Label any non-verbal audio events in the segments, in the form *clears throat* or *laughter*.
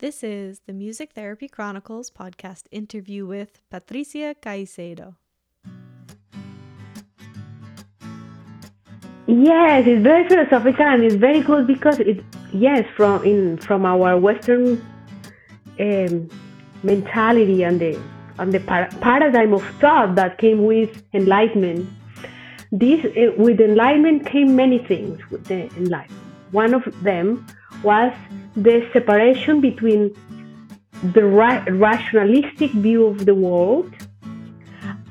This is the Music Therapy Chronicles podcast interview with Patricia Caicedo. Yes, it's very philosophical and it's very good because it yes from in from our Western um, mentality and the and the par- paradigm of thought that came with enlightenment. This uh, with enlightenment came many things with the enlightenment. One of them was the separation between the ra- rationalistic view of the world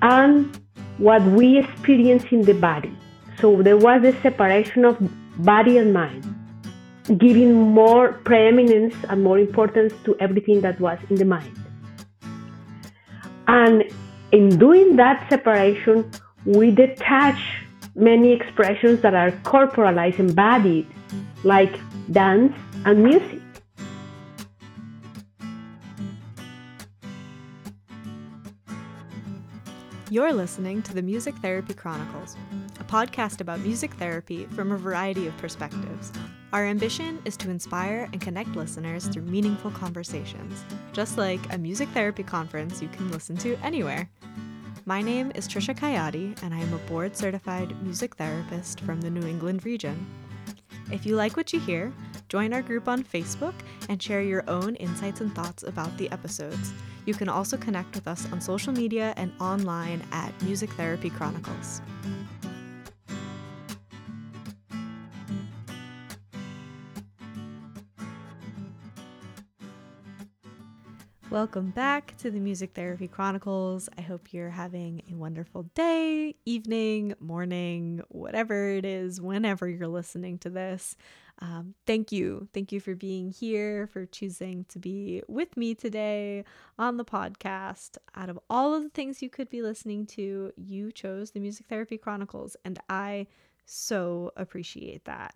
and what we experience in the body. So there was a separation of body and mind, giving more preeminence and more importance to everything that was in the mind. And in doing that separation, we detach many expressions that are corporalized, embodied, like dance and music. You're listening to the Music Therapy Chronicles, a podcast about music therapy from a variety of perspectives. Our ambition is to inspire and connect listeners through meaningful conversations, just like a music therapy conference you can listen to anywhere. My name is Tricia Kayati, and I am a board certified music therapist from the New England region. If you like what you hear, join our group on Facebook and share your own insights and thoughts about the episodes. You can also connect with us on social media and online at Music Therapy Chronicles. Welcome back to the Music Therapy Chronicles. I hope you're having a wonderful day, evening, morning, whatever it is, whenever you're listening to this. Um, thank you. Thank you for being here, for choosing to be with me today on the podcast. Out of all of the things you could be listening to, you chose the Music Therapy Chronicles, and I so appreciate that.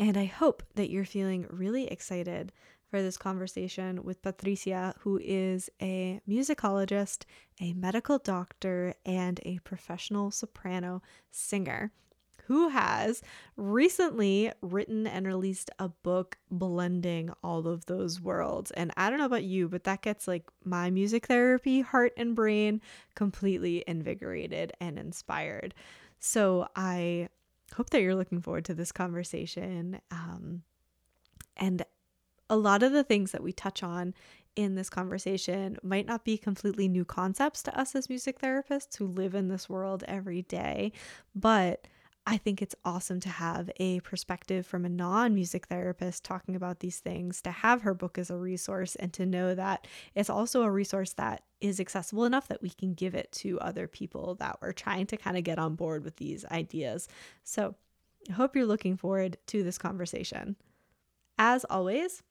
And I hope that you're feeling really excited for this conversation with Patricia, who is a musicologist, a medical doctor, and a professional soprano singer who has recently written and released a book blending all of those worlds. And I don't know about you, but that gets like my music therapy heart and brain completely invigorated and inspired. So I hope that you're looking forward to this conversation. Um, and a lot of the things that we touch on in this conversation might not be completely new concepts to us as music therapists who live in this world every day, but I think it's awesome to have a perspective from a non music therapist talking about these things, to have her book as a resource, and to know that it's also a resource that is accessible enough that we can give it to other people that we're trying to kind of get on board with these ideas. So I hope you're looking forward to this conversation. As always,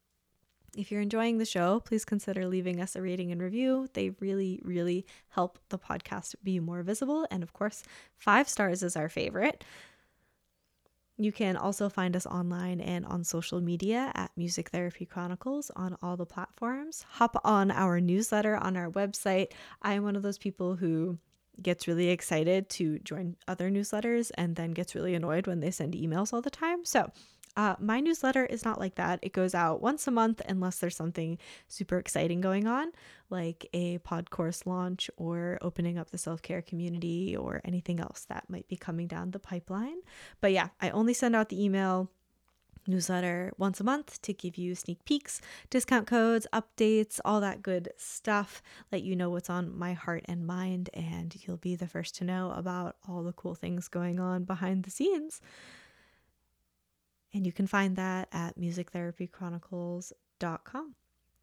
if you're enjoying the show, please consider leaving us a rating and review. They really, really help the podcast be more visible. And of course, five stars is our favorite. You can also find us online and on social media at Music Therapy Chronicles on all the platforms. Hop on our newsletter on our website. I am one of those people who gets really excited to join other newsletters and then gets really annoyed when they send emails all the time. So uh, my newsletter is not like that. It goes out once a month unless there's something super exciting going on, like a pod course launch or opening up the self care community or anything else that might be coming down the pipeline. But yeah, I only send out the email newsletter once a month to give you sneak peeks, discount codes, updates, all that good stuff. Let you know what's on my heart and mind, and you'll be the first to know about all the cool things going on behind the scenes. And you can find that at musictherapychronicles.com.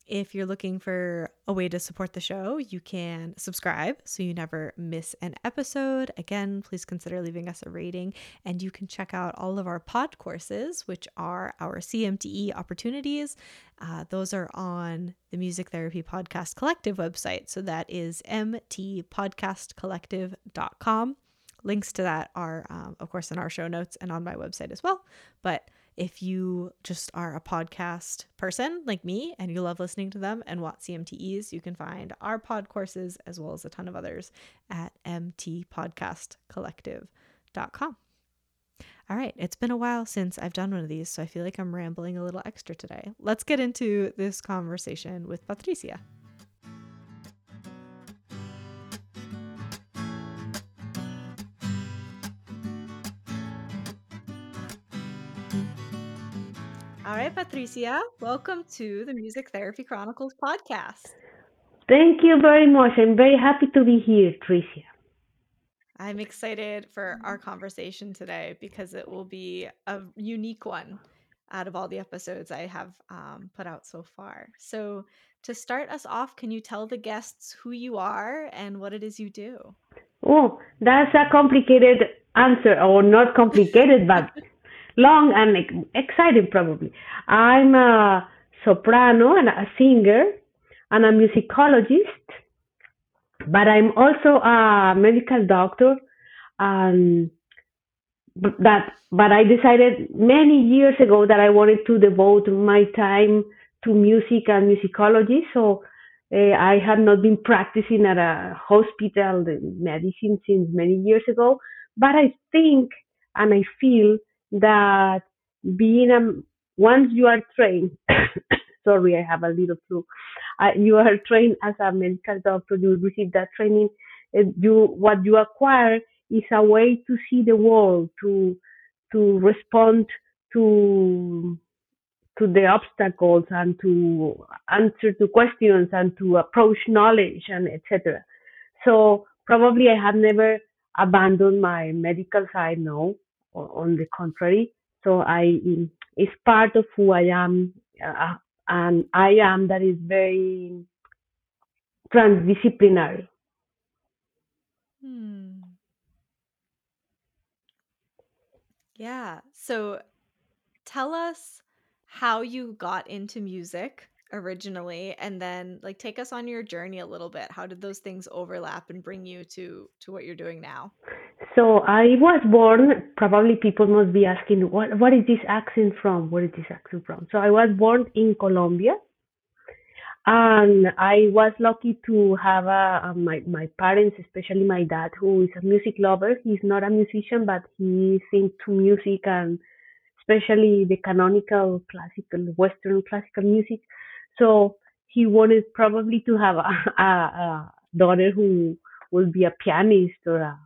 If you're looking for a way to support the show, you can subscribe so you never miss an episode. Again, please consider leaving us a rating. And you can check out all of our pod courses, which are our CMTE opportunities. Uh, those are on the Music Therapy Podcast Collective website. So that is mtpodcastcollective.com. Links to that are, um, of course, in our show notes and on my website as well. But if you just are a podcast person like me and you love listening to them and want CMTEs, you can find our pod courses as well as a ton of others at mtpodcastcollective.com. All right, it's been a while since I've done one of these, so I feel like I'm rambling a little extra today. Let's get into this conversation with Patricia. All right, Patricia, welcome to the Music Therapy Chronicles podcast. Thank you very much. I'm very happy to be here, Tricia. I'm excited for our conversation today because it will be a unique one out of all the episodes I have um, put out so far. So, to start us off, can you tell the guests who you are and what it is you do? Oh, that's a complicated answer, or not complicated, but *laughs* long and exciting probably. I'm a soprano and a singer and a musicologist, but I'm also a medical doctor. And that, but I decided many years ago that I wanted to devote my time to music and musicology. So uh, I have not been practicing at a hospital medicine since many years ago, but I think and I feel that being a once you are trained *coughs* sorry i have a little flu uh, you are trained as a medical doctor you receive that training you what you acquire is a way to see the world to to respond to to the obstacles and to answer to questions and to approach knowledge and etc so probably i have never abandoned my medical side no on the contrary. So I, it's part of who I am, uh, and I am that is very transdisciplinary. Hmm. Yeah. So tell us how you got into music originally and then like take us on your journey a little bit. How did those things overlap and bring you to to what you're doing now? So i was born probably people must be asking what what is this accent from? Where is this accent from? So i was born in colombia and i was lucky to have a, a my my parents especially my dad who is a music lover. He's not a musician but he sings to music and especially the canonical classical western classical music so he wanted probably to have a, a, a daughter who will be a pianist or a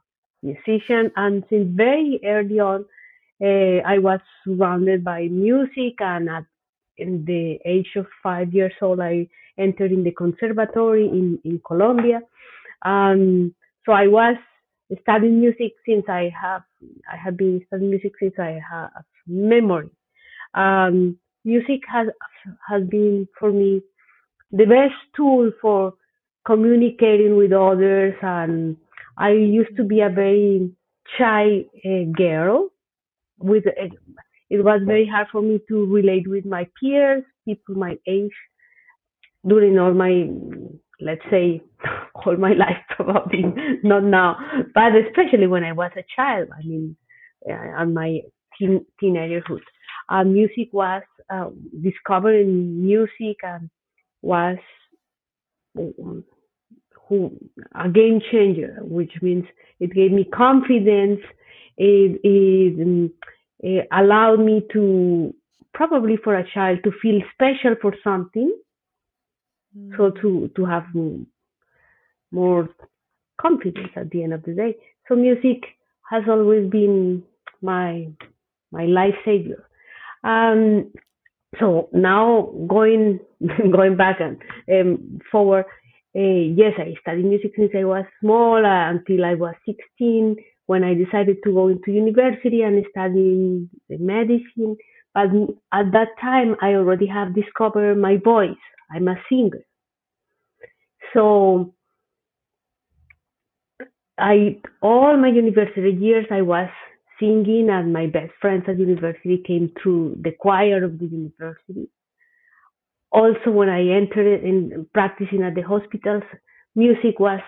musician. And since very early on, uh, I was surrounded by music. And at in the age of five years old, I entered in the conservatory in, in Colombia. Um, so I was studying music since I have I have been studying music since I have memory. Um, music has has been for me the best tool for communicating with others. And i used to be a very shy uh, girl with uh, it was very hard for me to relate with my peers people my age during all my let's say *laughs* all my life *laughs* probably not now. But especially when i was a child i mean on my teen, teenagerhood. Uh, music was uh, discovering music and was um, who, a game changer, which means it gave me confidence. It, it, um, it allowed me to probably for a child to feel special for something. Mm. So to to have more confidence at the end of the day. So music has always been my my life savior. Um, so now going *laughs* going back and um, forward, uh, yes, I studied music since I was small uh, until I was 16 when I decided to go into university and study medicine. But at that time, I already have discovered my voice. I'm a singer. So I all my university years I was singing and my best friends at university came through the choir of the university. Also, when I entered in practicing at the hospitals, music was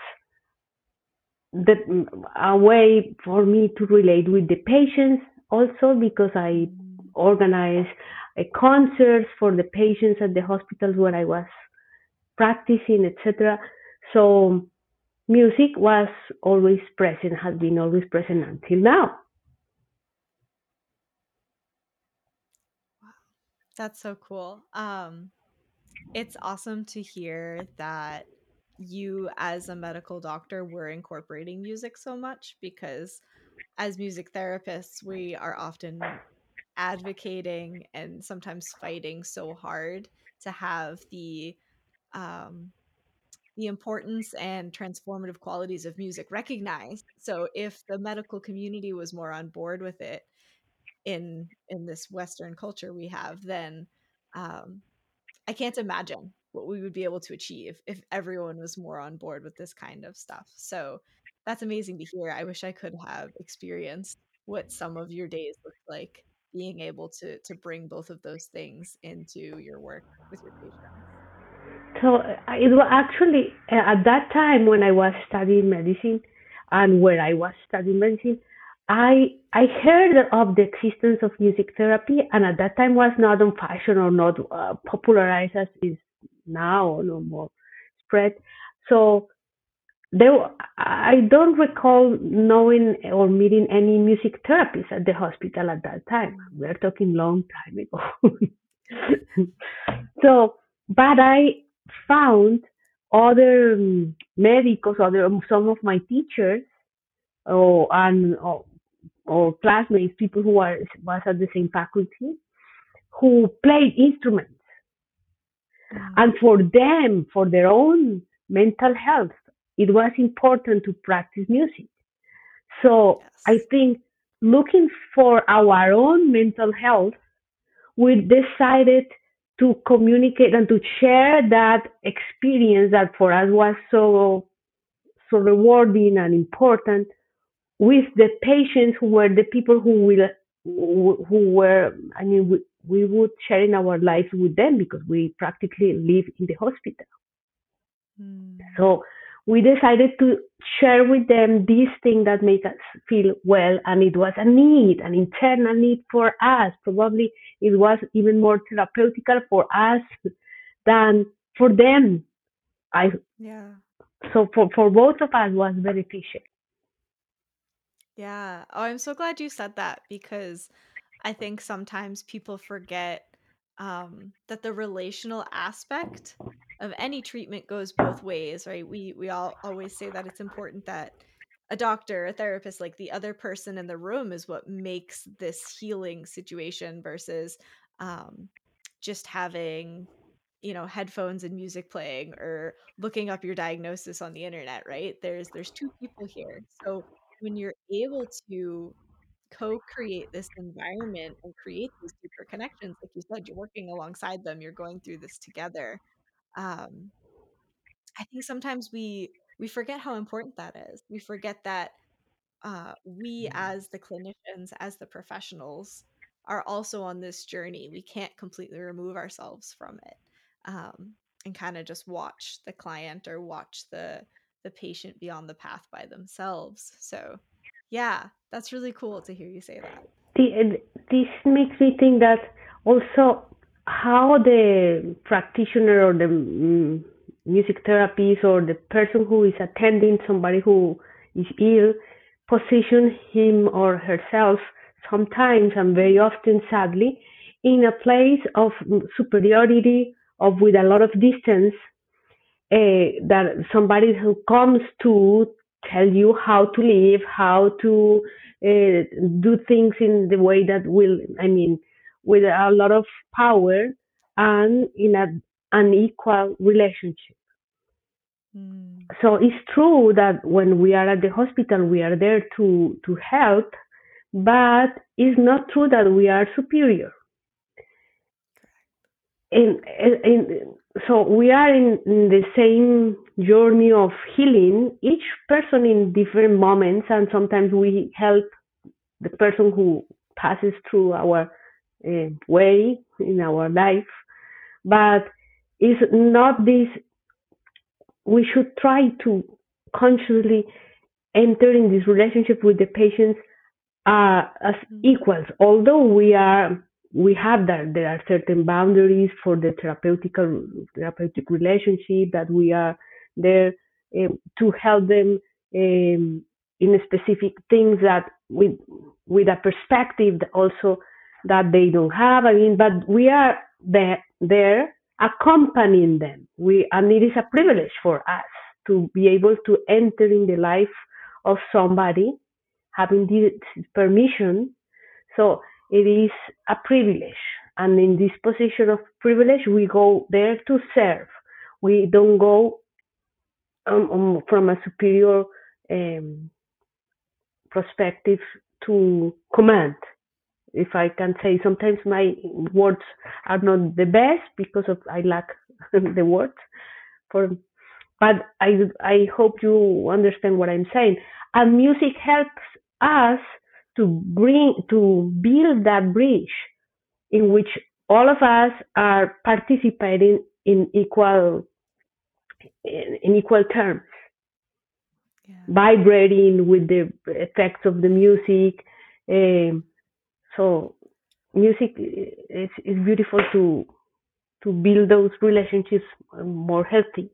the, a way for me to relate with the patients also because I organized a concerts for the patients at the hospitals where I was practicing, etc. So music was always present, has been always present until now. That's so cool. Um, it's awesome to hear that you, as a medical doctor, were incorporating music so much because as music therapists, we are often advocating and sometimes fighting so hard to have the um, the importance and transformative qualities of music recognized. So if the medical community was more on board with it in in this Western culture we have, then um, I can't imagine what we would be able to achieve if everyone was more on board with this kind of stuff. So that's amazing to hear. I wish I could have experienced what some of your days looked like being able to to bring both of those things into your work with your patients. So it was actually at that time when I was studying medicine and where I was studying medicine, I I heard of the existence of music therapy, and at that time was not on fashion or not uh, popularized as is now, no more spread. So there, I don't recall knowing or meeting any music therapists at the hospital at that time. We're talking long time ago. *laughs* so, but I found other um, medicos, other some of my teachers, or and or, or classmates, people who are was at the same faculty, who played instruments, mm. and for them, for their own mental health, it was important to practice music. So yes. I think looking for our own mental health, we decided to communicate and to share that experience that for us was so so rewarding and important with the patients who were the people who will who were I mean we, we would share in our lives with them because we practically live in the hospital. Mm. So we decided to share with them this thing that make us feel well and it was a need an internal need for us probably it was even more therapeutical for us than for them i yeah so for, for both of us was beneficial yeah. Oh i'm so glad you said that because i think sometimes people forget um, that the relational aspect of any treatment goes both ways, right? We we all always say that it's important that a doctor, a therapist, like the other person in the room is what makes this healing situation versus um, just having you know headphones and music playing or looking up your diagnosis on the internet right? There's there's two people here. So when you're able to co-create this environment and create these deeper connections like you said you're working alongside them you're going through this together um, i think sometimes we we forget how important that is. We forget that uh, we as the clinicians as the professionals are also on this journey. We can't completely remove ourselves from it um, and kind of just watch the client or watch the the patient be on the path by themselves so yeah, that's really cool to hear you say that. The, this makes me think that also how the practitioner or the mm, music therapist or the person who is attending somebody who is ill position him or herself sometimes and very often sadly in a place of superiority of with a lot of distance uh, that somebody who comes to tell you how to live, how to uh, do things in the way that will, I mean, with a lot of power and in a, an equal relationship. Mm. So it's true that when we are at the hospital, we are there to, to help, but it's not true that we are superior. In, in, so we are in, in, the same journey of healing. Each person in different moments and sometimes we help the person who passes through our uh, way in our life. But it's not this we should try to consciously enter in this relationship with the patients uh, as mm-hmm. equals. Although we are we have that there are certain boundaries for the therapeutic therapeutic relationship that we are there um, to help them um, in specific things that with with a perspective that also that they don't have. I mean, but we are there, there accompanying them. We, and it is a privilege for us to be able to enter in the life of somebody, having this permission. So it is a privilege. And in this position of privilege, we go there to serve. We don't go um, um, from a superior um, perspective to command. If I can say, sometimes my words are not the best because of I lack *laughs* the words. For, but I I hope you understand what I'm saying. And music helps us to bring to build that bridge in which all of us are participating in equal in, in equal terms. Yeah. vibrating with the effects of the music um, so music is, is beautiful to to build those relationships more healthy.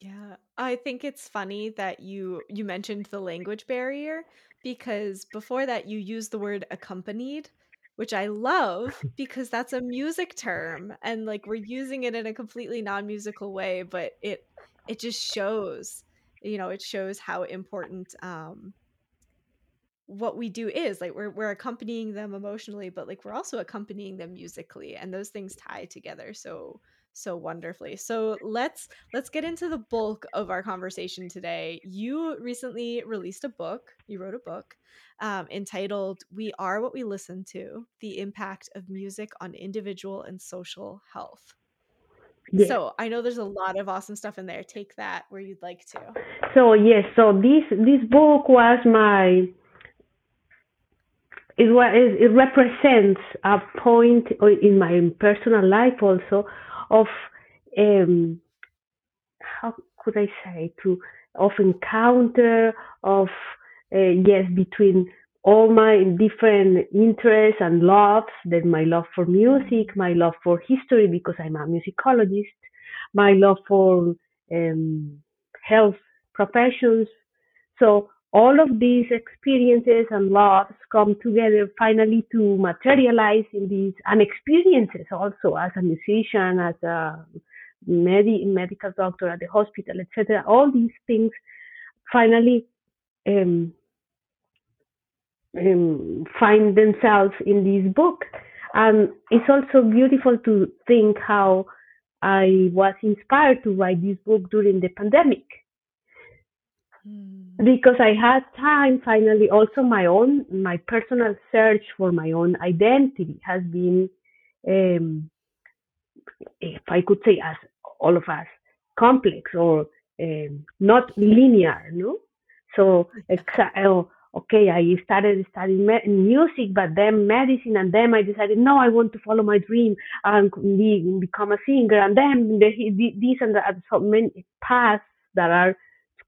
Yeah. I think it's funny that you you mentioned the language barrier because before that you used the word accompanied which I love *laughs* because that's a music term and like we're using it in a completely non-musical way but it it just shows you know it shows how important um what we do is like we're we're accompanying them emotionally but like we're also accompanying them musically and those things tie together so so wonderfully. So let's let's get into the bulk of our conversation today. You recently released a book. You wrote a book um, entitled "We Are What We Listen to: The Impact of Music on Individual and Social Health." Yeah. So I know there's a lot of awesome stuff in there. Take that where you'd like to. So yes, so this this book was my it was it represents a point in my personal life also of um, how could I say to of encounter of uh, yes between all my different interests and loves that my love for music my love for history because i'm a musicologist my love for um, health professions. So all of these experiences and loves come together finally to materialize in these and experiences also as a musician, as a med- medical doctor at the hospital, etc. All these things finally um, um, find themselves in this book. And it's also beautiful to think how I was inspired to write this book during the pandemic Mm. Because I had time finally also my own my personal search for my own identity has been um, if I could say as all of us complex or um, not linear no? So oh, okay I started studying music but then medicine and then I decided no I want to follow my dream and be, become a singer and then the, these and that so many paths that are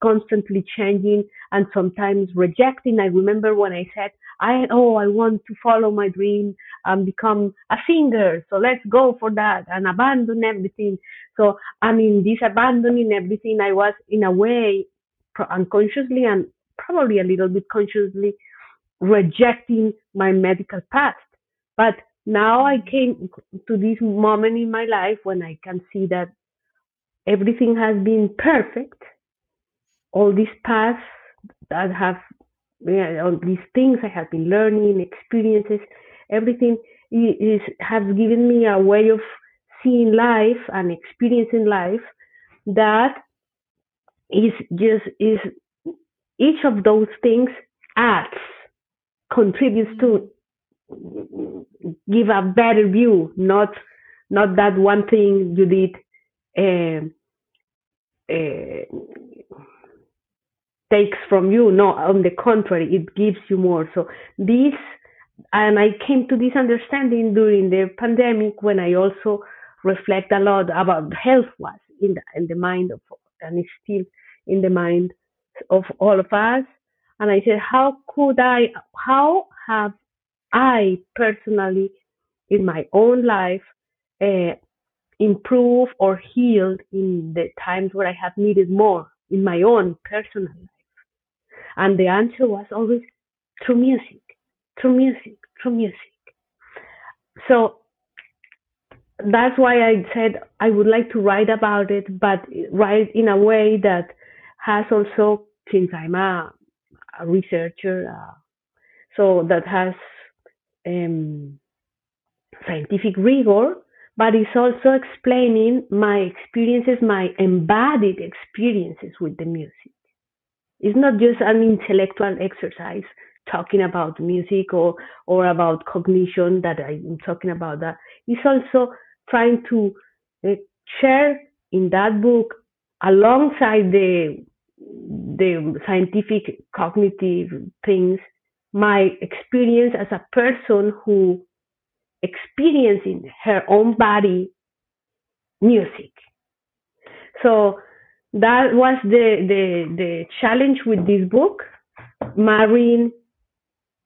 constantly changing and sometimes rejecting. I remember when I said, I oh I want to follow my dream and become a singer. So let's go for that and abandon everything. So I mean this abandoning everything I was in a way unconsciously and probably a little bit consciously rejecting my medical past. But now I came to this moment in my life when I can see that everything has been perfect all these paths that have yeah, all these things I have been learning, experiences, everything is has given me a way of seeing life and experiencing life that is just is each of those things adds contributes to give a better view not not that one thing you did uh, uh, takes from you. No, on the contrary, it gives you more. So this, and I came to this understanding during the pandemic when I also reflect a lot about health was in the, in the mind of, and is still in the mind of all of us. And I said, how could I, how have I personally in my own life uh, improved or healed in the times where I have needed more in my own personal life? And the answer was always through music, through music, through music. so that's why I said I would like to write about it, but write in a way that has also, since I'm a, a researcher, uh, so that has um, scientific rigor, but it's also explaining my experiences, my embodied experiences with the music. It's not just an intellectual exercise talking about music or or about cognition that I'm talking about that. It's also trying to uh, share in that book alongside the the scientific cognitive things my experience as a person who experiencing her own body music so that was the the the challenge with this book marrying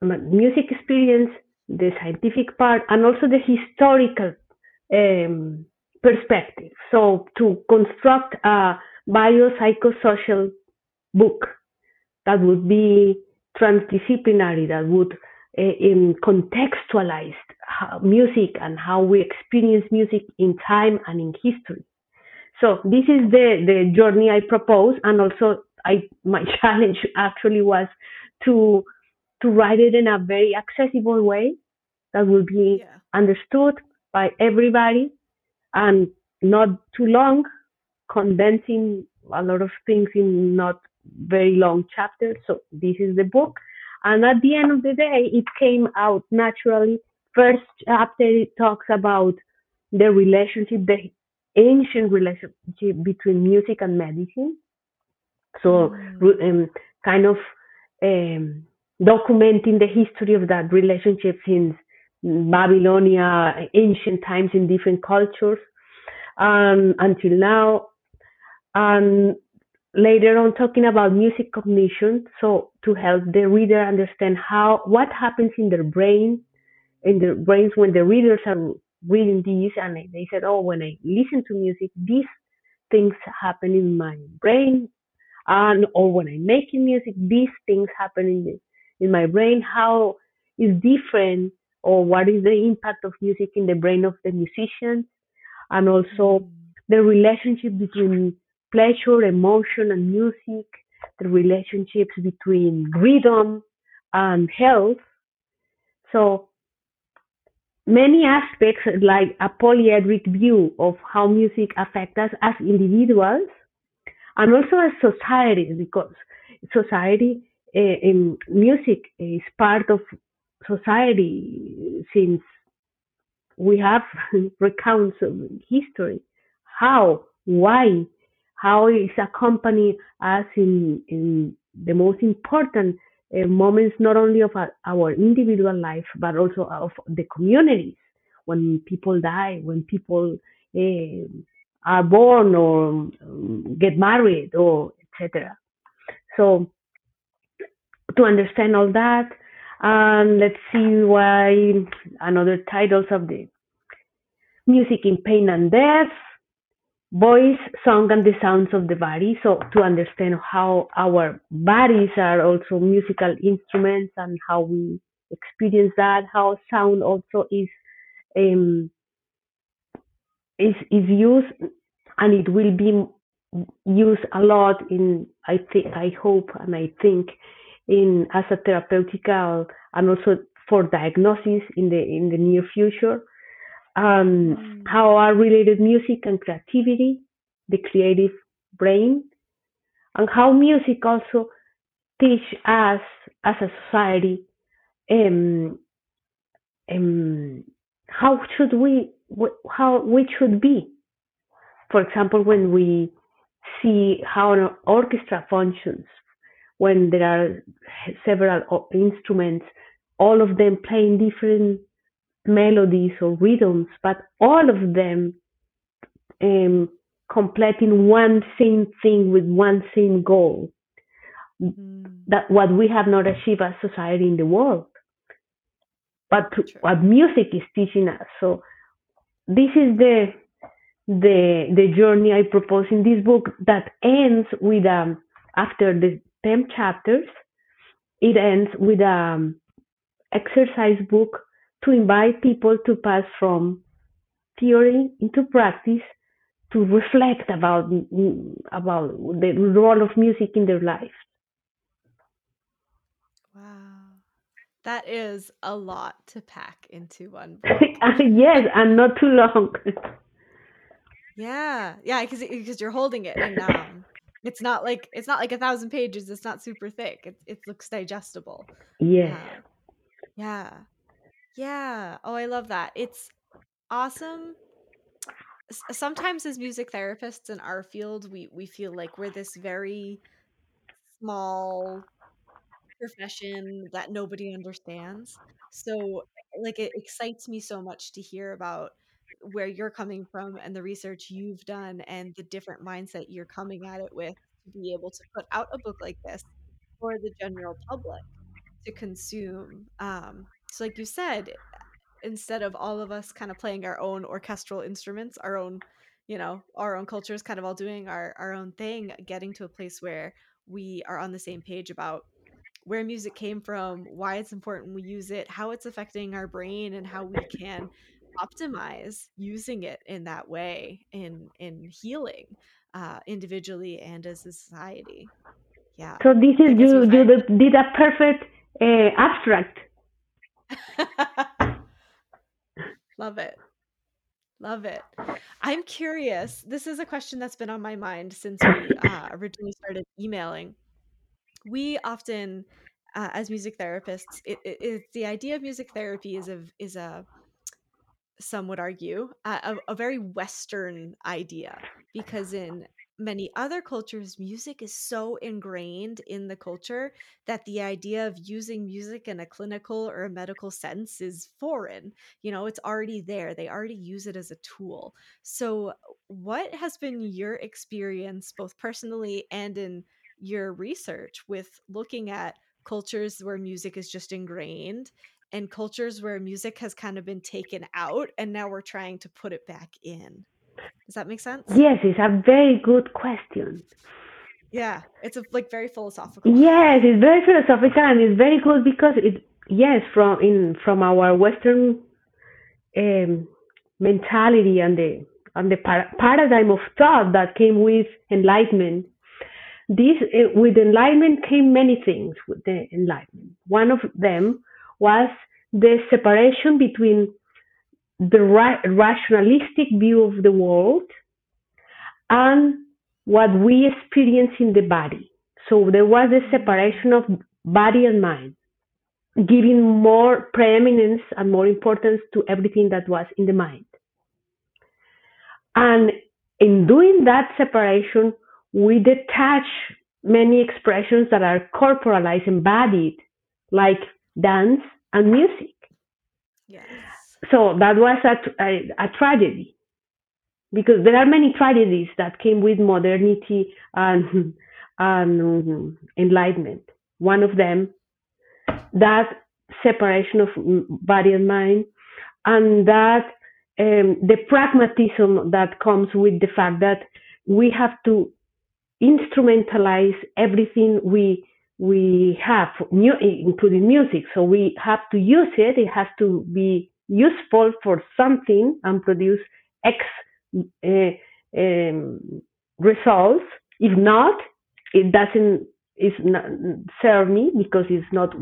music experience the scientific part and also the historical um, perspective. So to construct a biopsychosocial book that would be transdisciplinary, that would uh, contextualize music and how we experience music in time and in history. So this is the, the journey I propose, and also I my *laughs* challenge actually was to to write it in a very accessible way that will be yeah. understood by everybody and not too long, condensing a lot of things in not very long chapters. So this is the book. And at the end of the day, it came out naturally. First chapter it talks about the relationship, the ancient relationship between music and medicine. So um, kind of um, documenting the history of that relationship since Babylonia, ancient times in different cultures, um, until now. And later on, talking about music cognition, so to help the reader understand how what happens in their brain, in their brains when the readers are reading these, and they said, "Oh, when I listen to music, these things happen in my brain." And or when I'm making music, these things happen in in my brain. How is different or what is the impact of music in the brain of the musicians and also mm. the relationship between pleasure, emotion, and music, the relationships between rhythm and health. So many aspects like a polyedric view of how music affects us as individuals and also as society because society uh, music is part of society since we have *laughs* recounts of history. How, why, how is accompanied us in, in the most important uh, moments, not only of our, our individual life, but also of the communities. When people die, when people uh, are born or um, get married or etc. So to understand all that, and let's see why another titles of the music in pain and death, voice, song, and the sounds of the body. So to understand how our bodies are also musical instruments and how we experience that, how sound also is um, is is used and it will be used a lot in I think I hope and I think in as a therapeutical and also for diagnosis in the in the near future. Um, mm. How are related music and creativity, the creative brain, and how music also teach us as a society um, um, how should we how we should be. For example, when we see how an orchestra functions, when there are several instruments, all of them playing different melodies or rhythms, but all of them um, completing one same thing with one same goal. Mm-hmm. That what we have not achieved as society in the world, but to, what music is teaching us. So this is the the the journey I propose in this book that ends with um after the 10 chapters, it ends with an exercise book to invite people to pass from theory into practice to reflect about about the role of music in their life. Wow. That is a lot to pack into one *laughs* book. yes, and not too long. yeah. Yeah, because because you're holding it and um it's not like it's not like a thousand pages, it's not super thick. It it looks digestible. Yeah. Uh, yeah. Yeah. Oh, I love that. It's awesome sometimes as music therapists in our field we we feel like we're this very small profession that nobody understands so like it excites me so much to hear about where you're coming from and the research you've done and the different mindset you're coming at it with to be able to put out a book like this for the general public to consume um so like you said instead of all of us kind of playing our own orchestral instruments, our own, you know, our own cultures kind of all doing our, our own thing, getting to a place where we are on the same page about where music came from, why it's important we use it, how it's affecting our brain, and how we can optimize using it in that way in in healing uh, individually and as a society. Yeah. So this is you you did a perfect uh, abstract. *laughs* Love it. Love it. I'm curious. This is a question that's been on my mind since we *coughs* uh, originally started emailing. We often, uh, as music therapists, it, it, it, the idea of music therapy is a is a some would argue a, a very Western idea because in many other cultures, music is so ingrained in the culture that the idea of using music in a clinical or a medical sense is foreign. You know, it's already there, they already use it as a tool. So, what has been your experience, both personally and in your research, with looking at cultures where music is just ingrained? And cultures where music has kind of been taken out, and now we're trying to put it back in. Does that make sense? Yes, it's a very good question. Yeah, it's a, like very philosophical. Yes, it's very philosophical and it's very good because it yes from in from our Western um, mentality and the and the par- paradigm of thought that came with enlightenment. This uh, with enlightenment came many things with the enlightenment. One of them was the separation between the ra- rationalistic view of the world and what we experience in the body. So there was a separation of body and mind, giving more preeminence and more importance to everything that was in the mind. And in doing that separation, we detach many expressions that are corporalized, embodied, like dance and music. Yes so that was a, a, a, tragedy because there are many tragedies that came with modernity and, and um, enlightenment. One of them, that separation of body and mind, and that um, the pragmatism that comes with the fact that we have to instrumentalize everything we we have, including music. So we have to use it. It has to be useful for something and produce X uh, um, results. If not, it doesn't it's not serve me because it's not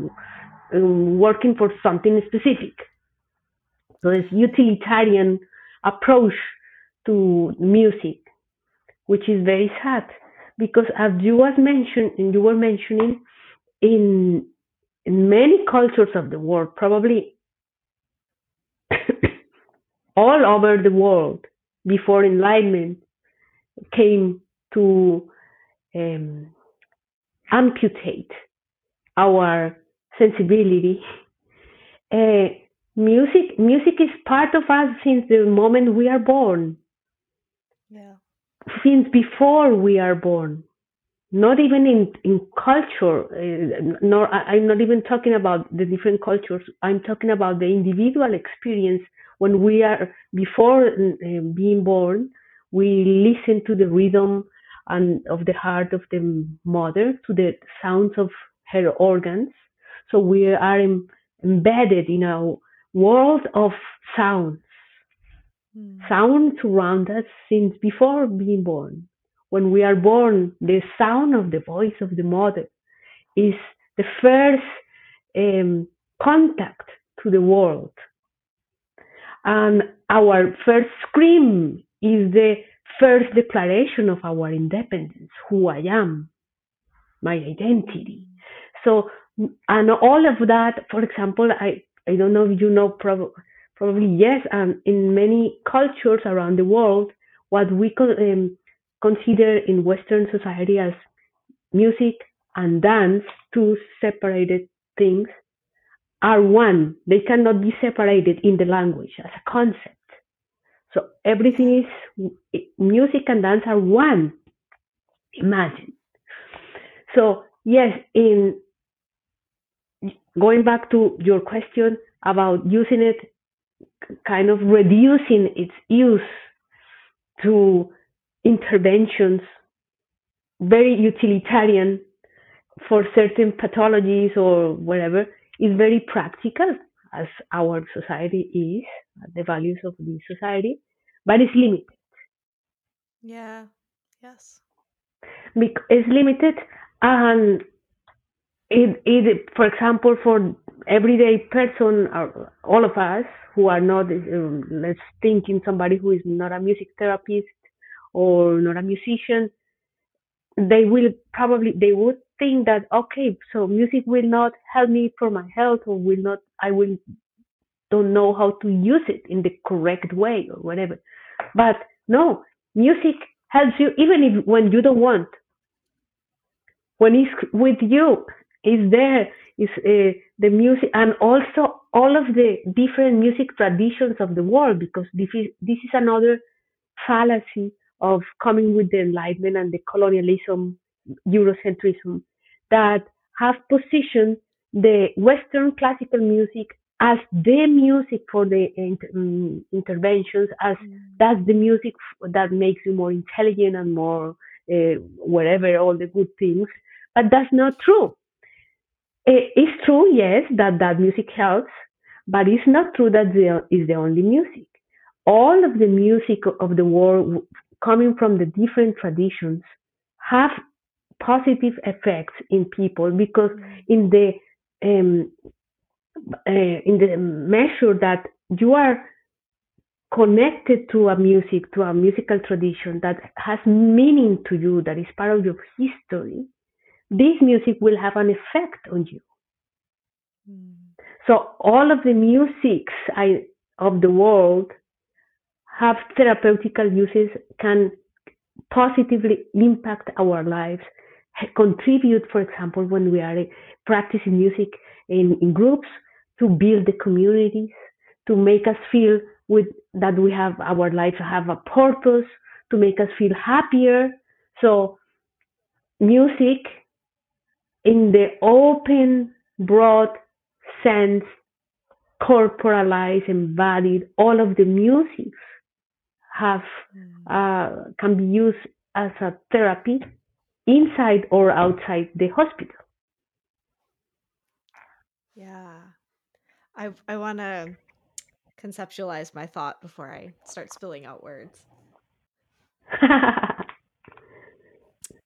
um, working for something specific. So it's utilitarian approach to music, which is very sad because as you was mentioned, you were mentioning in in many cultures of the world, probably all over the world before enlightenment came to um, amputate our sensibility. *laughs* Uh, music, music is part of us since the moment we are born. Yeah. Since before we are born not even in in culture uh, nor i'm not even talking about the different cultures i'm talking about the individual experience when we are before uh, being born we listen to the rhythm and of the heart of the mother to the sounds of her organs so we are embedded in a world of sounds. Mm. Sound surround us since before being born. When we are born, the sound of the voice of the mother is the first um, contact to the world. And our first scream is the first declaration of our independence, who I am, my identity. So, and all of that, for example, I, I don't know if you know, prob- probably yes, and in many cultures around the world, what we um, consider in Western society as music and dance, two separated things, are one. They cannot be separated in the language as a concept. So everything is music and dance are one. Imagine. So yes, in going back to your question about using it, kind of reducing its use to interventions, very utilitarian for certain pathologies or whatever, is very practical as our society is, the values of the society, but it's limited. Yeah. Yes. It's limited and it, it, for example, for everyday person, or all of us who are not, um, let's think in somebody who is not a music therapist or not a musician, they will probably they would think that okay, so music will not help me for my health, or will not, I will don't know how to use it in the correct way or whatever. But no, music helps you even if when you don't want. When it's with you, is there is uh, the music and also all of the different music traditions of the world because this is, this is another fallacy of coming with the enlightenment and the colonialism eurocentrism that have positioned the western classical music as the music for the inter- um, interventions as mm. that's the music that makes you more intelligent and more uh, whatever all the good things but that's not true it's true, yes, that that music helps, but it's not true that there is the only music. All of the music of the world coming from the different traditions have positive effects in people because in the um, uh, in the measure that you are connected to a music to a musical tradition that has meaning to you that is part of your history this music will have an effect on you. Mm. So all of the musics I, of the world have therapeutical uses, can positively impact our lives, contribute, for example, when we are practicing music in, in groups, to build the communities, to make us feel with that we have our life have a purpose, to make us feel happier. So music in the open, broad sense, corporalized, embodied, all of the music have mm. uh, can be used as a therapy inside or outside the hospital. Yeah, I I want to conceptualize my thought before I start spilling out words. *laughs*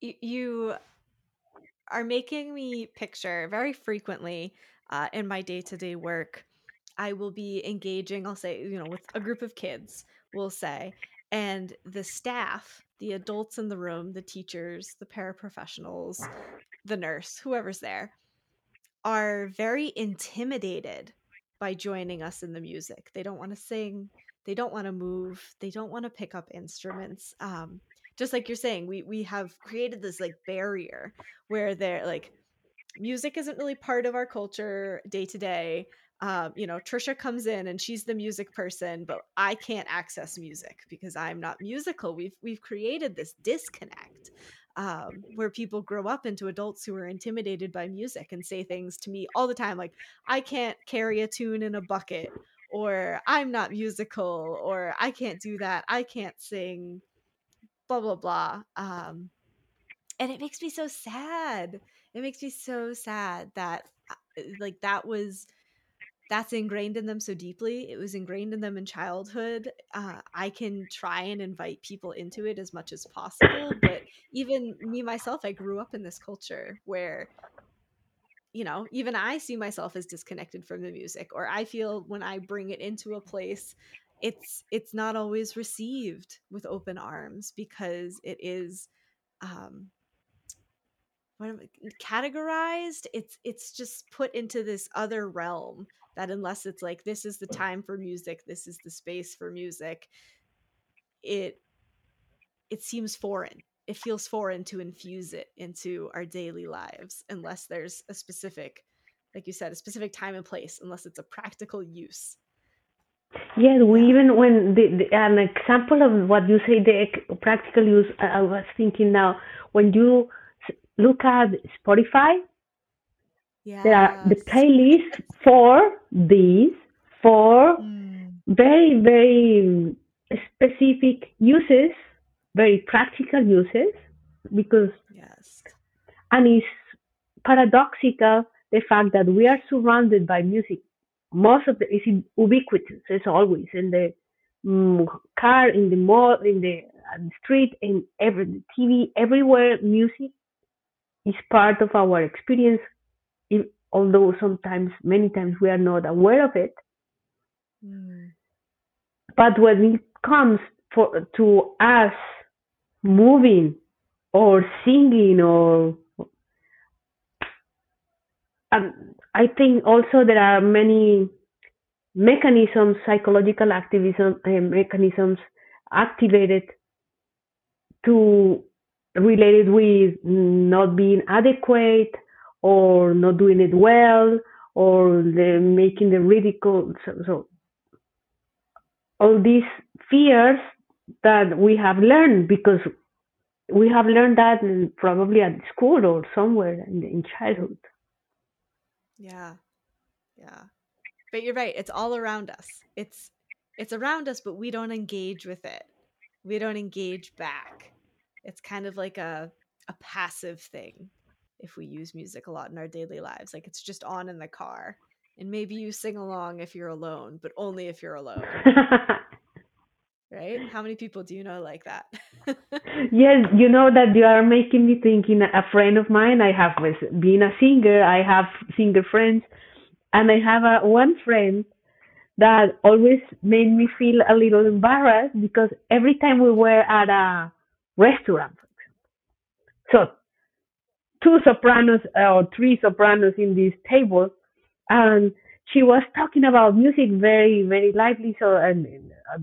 you are making me picture very frequently uh, in my day to day work. I will be engaging, I'll say, you know, with a group of kids, we'll say, and the staff, the adults in the room, the teachers, the paraprofessionals, the nurse, whoever's there, are very intimidated by joining us in the music. They don't want to sing, they don't want to move, they don't want to pick up instruments. Um, just like you're saying, we we have created this like barrier where they're like music isn't really part of our culture day to day. Um, you know, Tricia comes in and she's the music person, but I can't access music because I'm not musical. We've we've created this disconnect um, where people grow up into adults who are intimidated by music and say things to me all the time like, "I can't carry a tune in a bucket," or "I'm not musical," or "I can't do that," "I can't sing," blah blah blah. Um, and it makes me so sad it makes me so sad that uh, like that was that's ingrained in them so deeply. It was ingrained in them in childhood. Uh, I can try and invite people into it as much as possible, but even me myself, I grew up in this culture where, you know, even I see myself as disconnected from the music, or I feel when I bring it into a place, it's it's not always received with open arms because it is um what am I, categorized it's it's just put into this other realm that unless it's like this is the time for music this is the space for music it it seems foreign. It feels foreign to infuse it into our daily lives unless there's a specific like you said a specific time and place unless it's a practical use. Yes we even when the, the, an example of what you say the practical use i was thinking now when you look at spotify Yes. There are the playlists for these for mm. very, very specific uses, very practical uses, because yes, and it's paradoxical the fact that we are surrounded by music. Most of the is ubiquitous, as always, in the mm, car, in the mall, in the, the street, in every TV, everywhere. Music is part of our experience although sometimes, many times, we are not aware of it. Mm. But when it comes for, to us moving or singing or um, I think also there are many mechanisms, psychological activism uh, mechanisms activated to related with not being adequate or not doing it well or the making the ridicule. So, so all these fears that we have learned because we have learned that probably at school or somewhere in, in childhood. Yeah. Yeah. But you're right it's all around us. It's it's around us but we don't engage with it. We don't engage back. It's kind of like a a passive thing if we use music a lot in our daily lives. Like it's just on in the car. And maybe you sing along if you're alone, but only if you're alone. right? How many people do you know like that? *laughs* yes, you know that you are making me thinking a friend of mine, I have been a singer, I have singer friends, and I have a one friend that always made me feel a little embarrassed because every time we were at a restaurant, for example. so two sopranos or three sopranos in this table, and she was talking about music very, very lively. So and uh,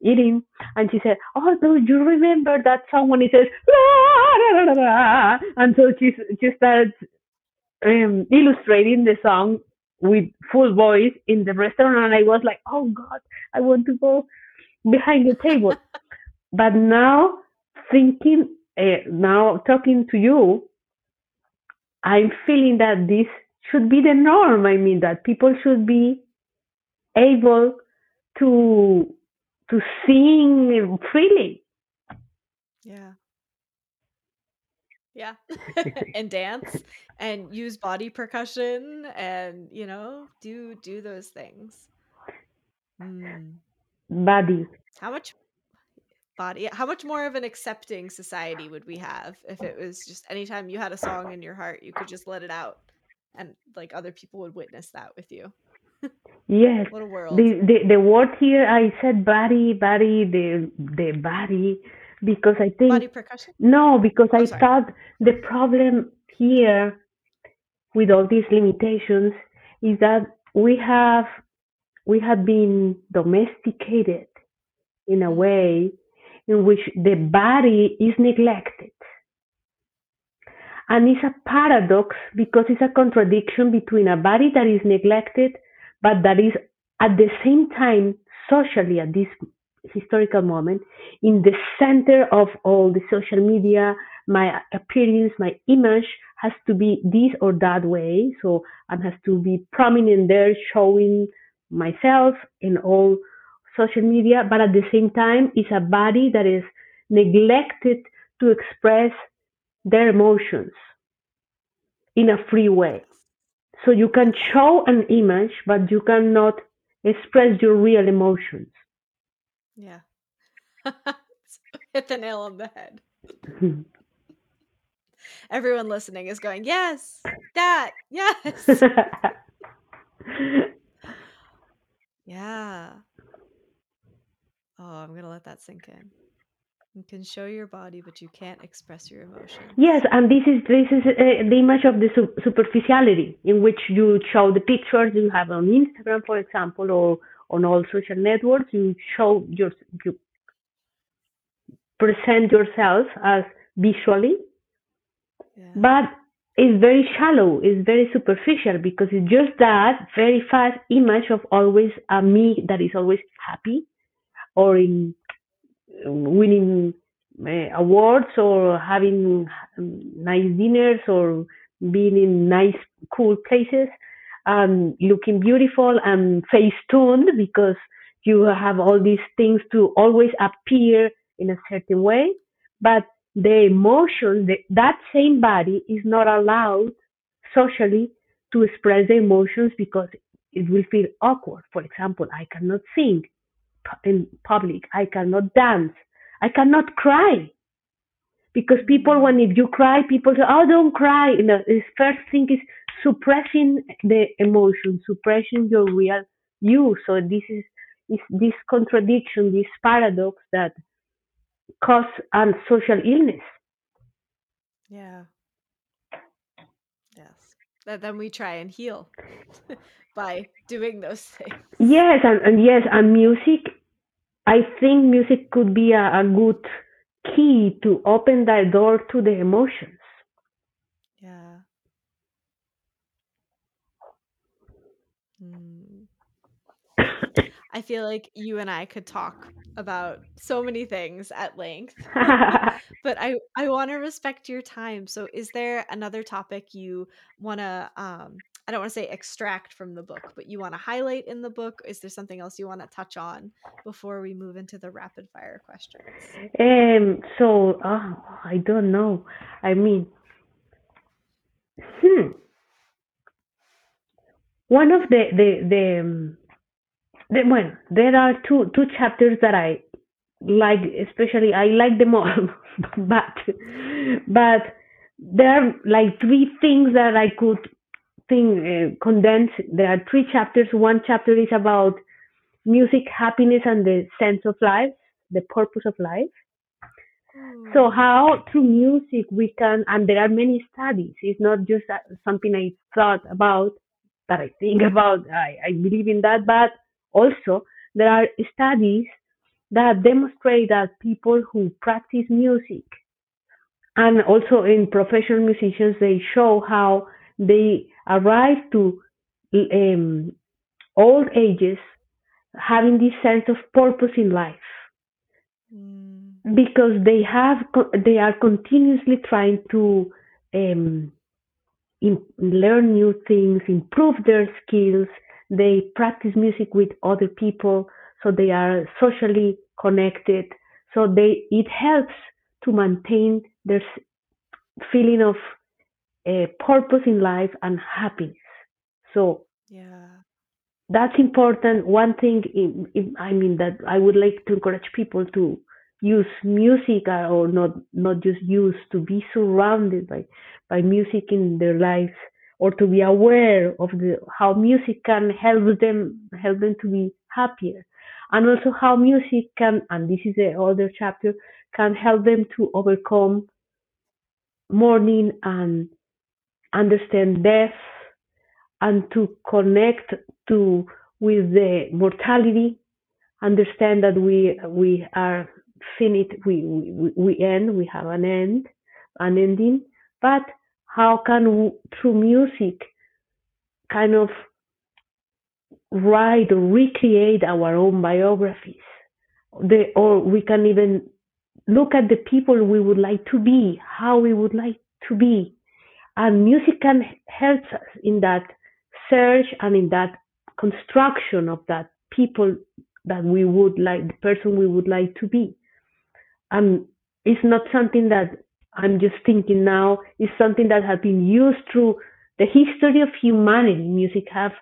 eating, and she said, "Oh, do you remember that song when it says la, la, la, la, and so she she started um, illustrating the song with full voice in the restaurant, and I was like, "Oh God, I want to go behind the table." *laughs* but now thinking, uh, now talking to you, I'm feeling that this should be the norm. I mean that people should be able to to sing freely. Yeah. Yeah. *laughs* *laughs* and dance and use body percussion and you know, do do those things. Mm. Body. How much body how much more of an accepting society would we have if it was just anytime you had a song in your heart you could just let it out and like other people would witness that with you yes what a world the, the the word here i said body body the the body because i think body percussion no because oh, i sorry. thought the problem here with all these limitations is that we have we have been domesticated in a mm-hmm. way in which the body is neglected. And it's a paradox because it's a contradiction between a body that is neglected, but that is at the same time socially at this historical moment in the center of all the social media my appearance my image has to be this or that way so and has to be prominent there showing myself in all social media, but at the same time, it's a body that is neglected to express their emotions in a free way. So you can show an image, but you cannot express your real emotions. Yeah. *laughs* Hit the nail on the head. *laughs* Everyone listening is going, yes, that, *laughs* yes. yeah. Oh, I'm going to let that sink in. You can show your body, but you can't express your emotions. Yes, and this is this is uh, the image of the su- superficiality in which you show the pictures you have on Instagram, for example, or on all social networks. You show your you present yourself as visually, Yeah. but it's very shallow. It's very superficial because it's just that very fast image of always a me that is always happy or in winning uh, awards or having um, nice dinners or being in nice cool places and looking beautiful and face tuned because you have all these things to always appear in a certain way. But the emotion the, that same body is not allowed socially to express the emotions because it will feel awkward. For example i cannot sing in public. I cannot dance. I cannot cry. Because people, when if you cry, people say, "Oh, don't cry." You know, the first thing is suppressing the emotion, suppressing your real you. So this is, is this contradiction, this paradox that cause um, social illness. Yeah. Yes. And then we try and heal *laughs* by doing those things. Yes, and, and yes, and music. I think music could be a, a good key to open that door to the emotions. Yeah. Mm. I feel like you and I could talk about so many things at length, *laughs* but I I want to respect your time. So, is there another topic you want to um I don't want to say extract from the book, but you want to highlight in the book? Is there something else you want to touch on before we move into the rapid fire questions? um, so oh, I don't know. I mean, hmm. One of the the the, um, the well, there are two two chapters that I like, especially I like them all, *laughs* but but there are like three things that I could think uh, condense. There are three chapters. One chapter is about music, happiness, and the sense of life, the purpose of life. So Hmm. how through music we can, and there are many studies. It's not just uh, something I thought about that I think *laughs* about. I, I believe in that, but also there are studies that demonstrate that people who practice music and also in professional musicians, they show how they arrive to um, old ages having this sense of purpose in life Mm. because they have they are continuously trying to um, in, learn new things, improve their skills. They practice music with other people, so they are socially connected. So they it helps to maintain their feeling of uh, purpose in life and happiness. So Yeah. that's important. One thing, in, in, I mean, that I would like to encourage people to use music uh, or not not just use to be surrounded by by music in their lives or to be aware of the how music can help them help them to be happier and also how music can and this is the other chapter can help them to overcome mourning and understand death and to connect to with the mortality understand that we we are finite we we, we end we have an end an ending. But how can we, through music kind of write or recreate our own biographies? The, or we can even look at the people we would like to be how we would like to be and music can help us in that search and in that construction of that people that we would like the person we would like to be. And it's not something that i'm just thinking now. It's something that has been used through the history of humanity. Music have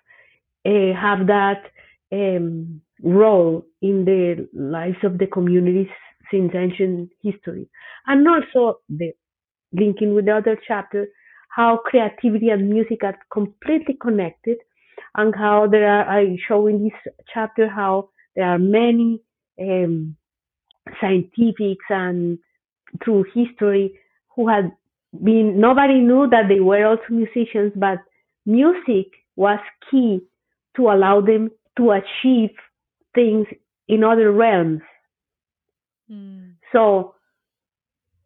uh, have that um, role in the lives of the communities since ancient history, and also the linking with the other chapter, how creativity and music are completely connected, and how there are I show in this chapter how there are many um, scientifics and through history who had been nobody knew that they were also musicians, but music was key to allow them to achieve things in other realms. Mm. So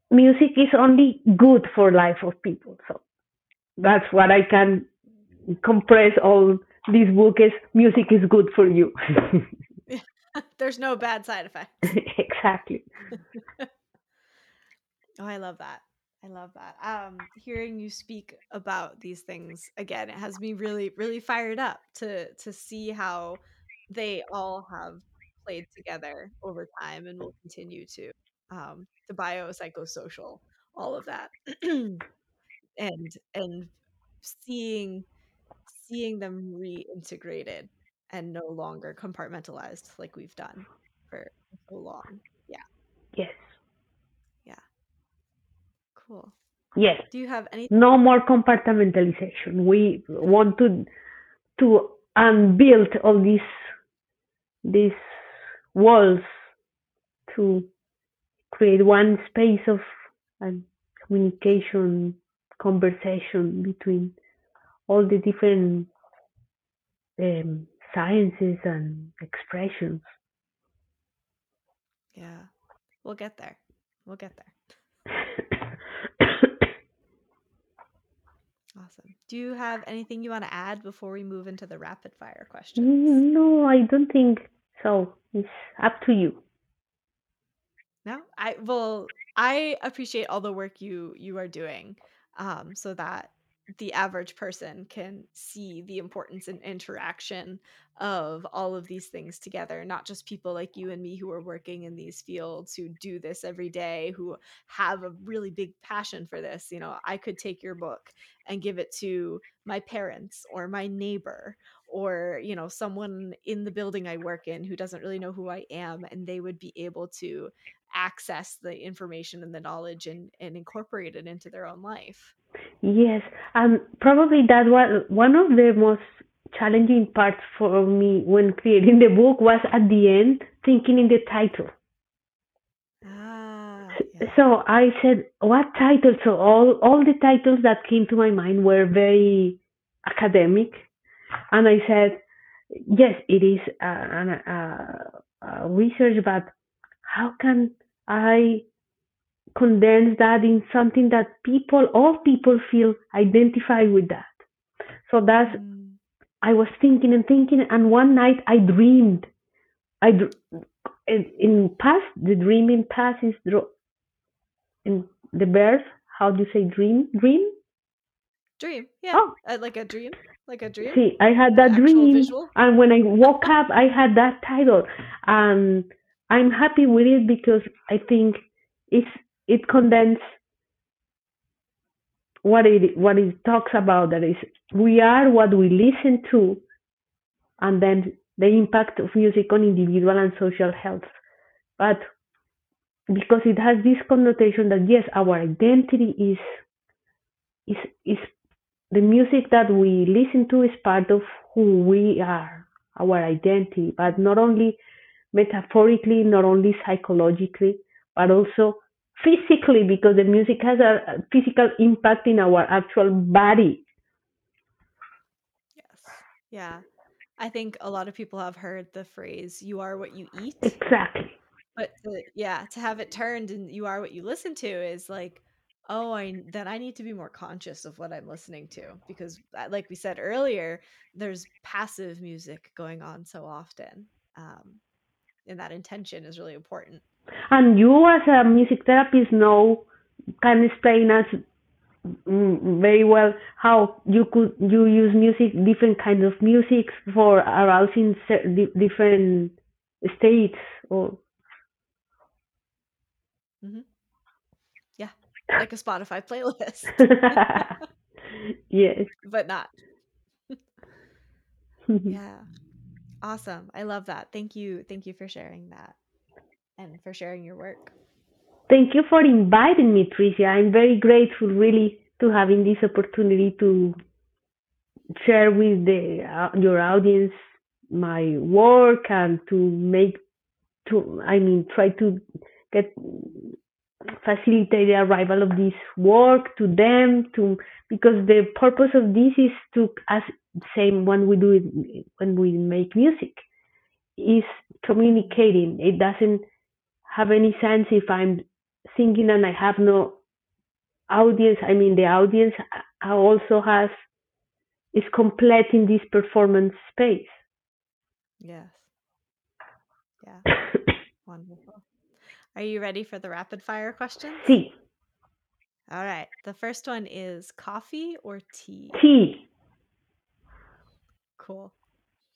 music is only good for life of people. So that's what I can compress all this book is music is good for you. *laughs* There's no bad side effects. *laughs* exactly. *laughs* oh, I love that. I love that. Um, hearing you speak about these things again, it has me really, really fired up to to see how they all have played together over time and will continue to. Um, the biopsychosocial, all of that, *clears throat* and and seeing seeing them reintegrated and no longer compartmentalized like we've done for so long. Yeah. Yes. Yeah. Cool. Yes. Do you have any? No more compartmentalization. We want to to unbuild all these these walls to create one space of um, communication, conversation between all the different um, sciences and expressions. Yeah, we'll get there. We'll get there. *coughs* awesome. Do you have anything you want to add before we move into the rapid fire questions? No, I don't think so. It's up to you. No, I well, I appreciate all the work you you are doing, um, so that the average person can see the importance and interaction of all of these things together not just people like you and me who are working in these fields who do this every day who have a really big passion for this you know i could take your book and give it to my parents or my neighbor or you know someone in the building i work in who doesn't really know who i am and they would be able to access the information and the knowledge and, and incorporate it into their own life Yes, and probably that was one of the most challenging parts for me when creating the book was at the end thinking in the title. Ah, So I said, what title? So all all the titles that came to my mind were very academic, and I said, yes, it is a, a, a research, but how can I condense that in something that people, all people feel identify with that. So that's, mm. I was thinking and thinking, and one night I dreamed. I in past the dreaming past is in the birth. How do you say dream? Dream. Dream. Yeah. Oh. Uh, like a dream. Like a dream. See, I had that dream, visual? and when I woke up, I had that title, and I'm happy with it because I think it's it condenses what it what it talks about that is we are what we listen to and then the impact of music on individual and social health but because it has this connotation that yes our identity is is is the music that we listen to is part of who we are our identity but not only metaphorically not only psychologically but also physically because the music has a physical impact in our actual body. Yes. Yeah. I think a lot of people have heard the phrase you are what you eat. Exactly. But to, yeah, to have it turned and you are what you listen to is like oh, I then I need to be more conscious of what I'm listening to because uh, like we said earlier, there's passive music going on so often. Um, and that intention is really important. And you, as a music therapist, know can explain us mm, very well how you could you use music, different kinds of music for arousing different states or. Mm-hmm. Like a Spotify playlist. *laughs* yes. but not. *laughs* yeah. Awesome. I love that. Thank you. Thank you for sharing that and for sharing your work. Thank you for inviting me, Tricia. I'm very grateful, really, to having this opportunity to share with the uh, your audience my work and to make to I mean try to get facilitate the arrival of this work to them to because the purpose of this is to as same when we do it when we make music is communicating. It doesn't have any sense if i'm singing and i have no audience. I mean the audience uh, also has is complete in this performance space. Yes. Yeah. *coughs* Wonderful are you ready for the rapid fire questions? Tea. All right. The first one is coffee or tea? Tea. Cool.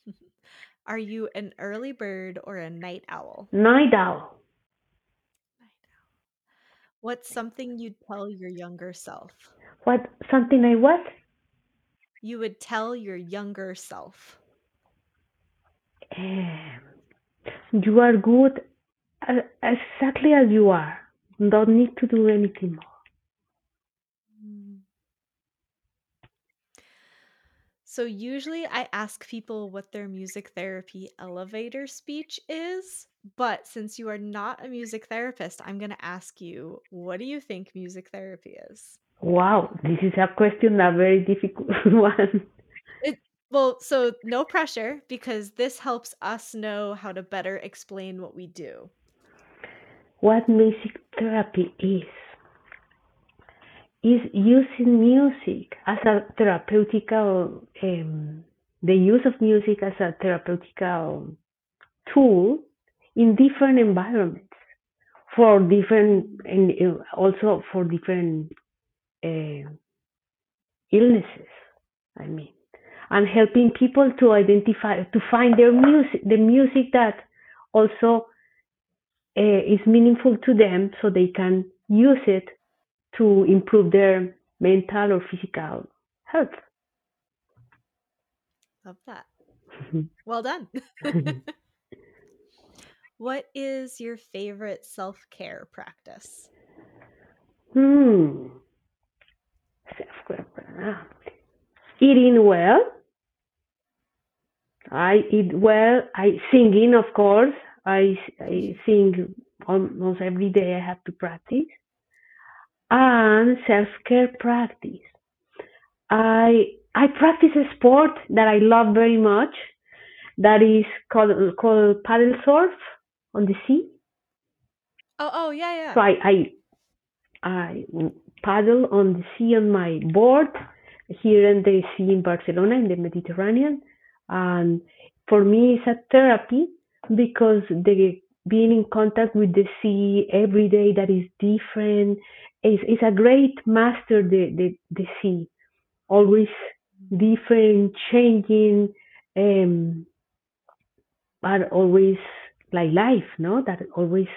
*laughs* Are you an early bird or a night owl? Night owl. Night owl. What's something you'd tell your younger self? What something I what? You would tell your younger self. Um, you are good exactly as you are. Don't need to do anything more. So, usually I ask people what their music therapy elevator speech is. But since you are not a music therapist, I'm going to ask you what do you think music therapy is? Wow, this is a question, a very difficult *laughs* one. It, well, so no pressure because this helps us know how to better explain what we do what music therapy is. Is using music as a therapeutical um, the use of music as a therapeutical tool in different environments for different and also for different uh, illnesses i mean and helping people to identify to find their music the music that also uh, Uh, is meaningful to them so they can use it to improve their mental or physical health. Love that. Mm-hmm. well done. Mm-hmm. *laughs* what is your favorite self care practice? Hmm. Self care. Eating well. I eat well. I singing, of course. I, I sing almost every day. I have to practice and self care practice. I I practice a sport that I love very much. That is called called paddle surf on the sea. Oh oh yeah yeah. So I I I paddle on the sea on my board here in the sea in Barcelona in the Mediterranean, and for me it's a therapy because the being in contact with the sea every day that is different is, is a great master the, the, the sea. Always different changing um but always like life no? That always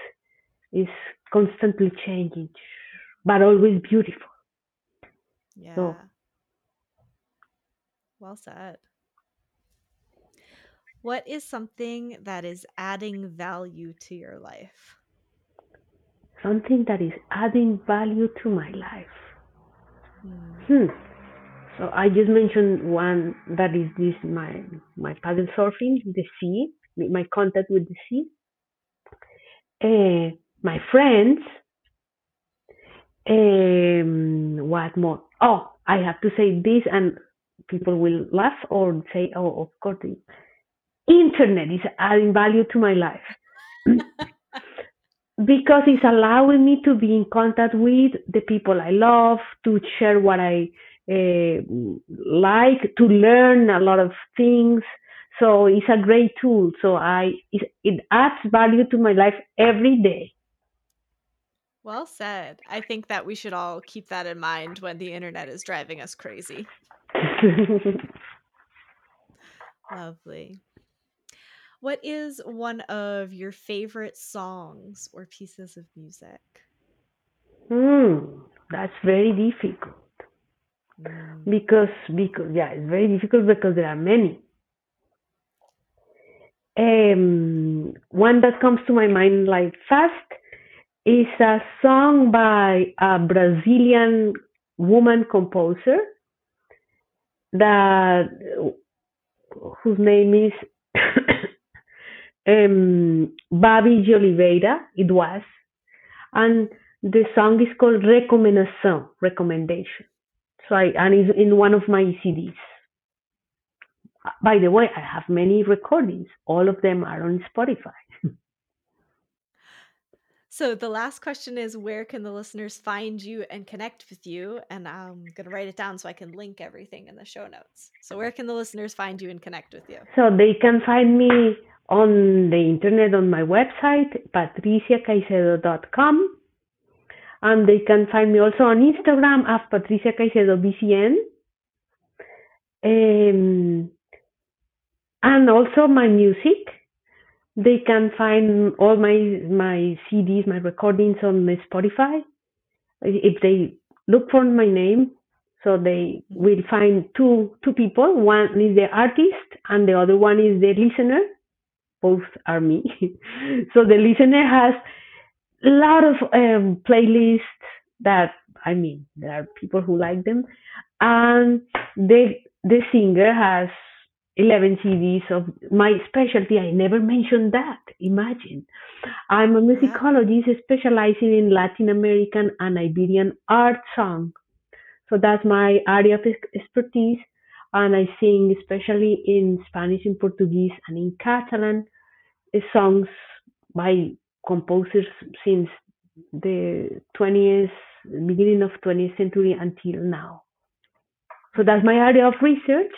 is constantly changing but always beautiful. Yeah. So, well said what is something that is adding value to your life? Something that is adding value to my life. Hmm. hmm. So I just mentioned one that is this my my paddle surfing, the sea, my contact with the sea. Uh, my friends. Um, what more? Oh, I have to say this, and people will laugh or say, "Oh, of course." Internet is adding value to my life *laughs* because it's allowing me to be in contact with the people I love, to share what I uh, like, to learn a lot of things. So it's a great tool. So I it, it adds value to my life every day. Well said. I think that we should all keep that in mind when the internet is driving us crazy. *laughs* Lovely. What is one of your favorite songs or pieces of music? Hmm, that's very difficult. mm. because because yeah, it's very difficult because there are many. Um, one that comes to my mind like fast is a song by a Brazilian woman composer that whose name is um, Babi de Oliveira. It was, and the song is called Recomendação, recommendation. So I and it's in one of my CDs. By the way, I have many recordings. All of them are on Spotify. So the last question is where can the listeners find you and connect with you? And I'm going to write it down so I can link everything in the show notes. So where can the listeners find you and connect with you? So they can find me on the internet on my website patriciacaicedo.com and they can find me also on Instagram as Patricia Caicedo BCN. Um, and also my music they can find all my my CDs, my recordings on Spotify. If they look for my name, so they will find two two people. One is the artist, and the other one is the listener. Both are me. *laughs* so the listener has a lot of um, playlists that I mean there are people who like them, and the the singer has 11 CDs of my specialty. I never mentioned that. Imagine. I'm a musicologist specializing in Latin American and Iberian art song. So that's my area of expertise. And I sing especially in Spanish, in Portuguese, and in Catalan songs by composers since the 20th, beginning of 20th century until now. So that's my area of research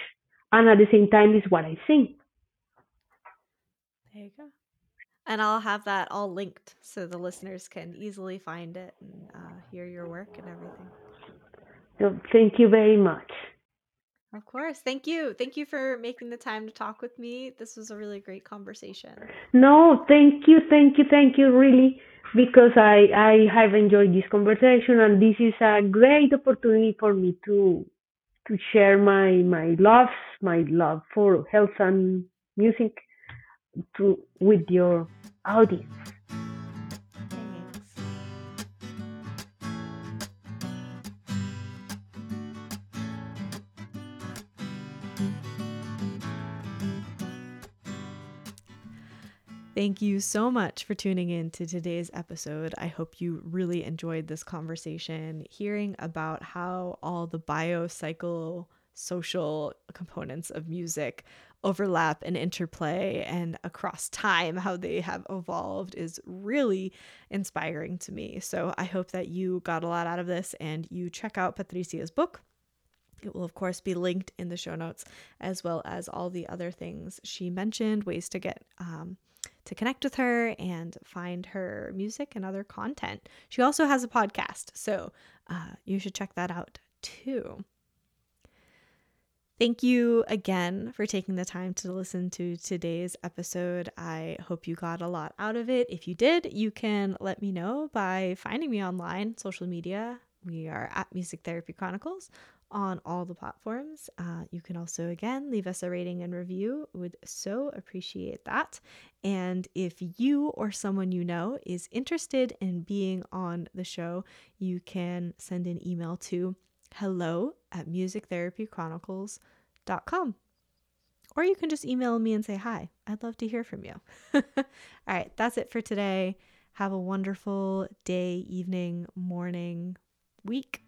and at the same time is what I sing. There you go. And I'll have that all linked so the listeners can easily find it and uh, hear your work and everything. So thank you very much. Of course. Thank you. Thank you for making the time to talk with me. This was a really great conversation. No, thank you, thank you, thank you, really, because I, I have enjoyed this conversation and this is a great opportunity for me to to share my my loves, my love for health and music to with your audience. Thank you so much for tuning in to today's episode. I hope you really enjoyed this conversation, hearing about how all the biopsychosocial social components of music overlap and interplay and across time how they have evolved is really inspiring to me. So I hope that you got a lot out of this and you check out Patricia's book. It will, of course, be linked in the show notes, as well as all the other things she mentioned, ways to get um, to connect with her and find her music and other content. She also has a podcast, so uh, you should check that out too. Thank you again for taking the time to listen to today's episode. I hope you got a lot out of it. If you did, you can let me know by finding me online, social media. We are at Music Therapy Chronicles on all the platforms. Uh, you can also, again, leave us a rating and review. Would so appreciate that. And if you or someone you know is interested in being on the show, you can send an email to hello at musictherapychronicles.com. Or you can just email me and say hi. I'd love to hear from you. *laughs* all right, that's it for today. Have a wonderful day, evening, morning, week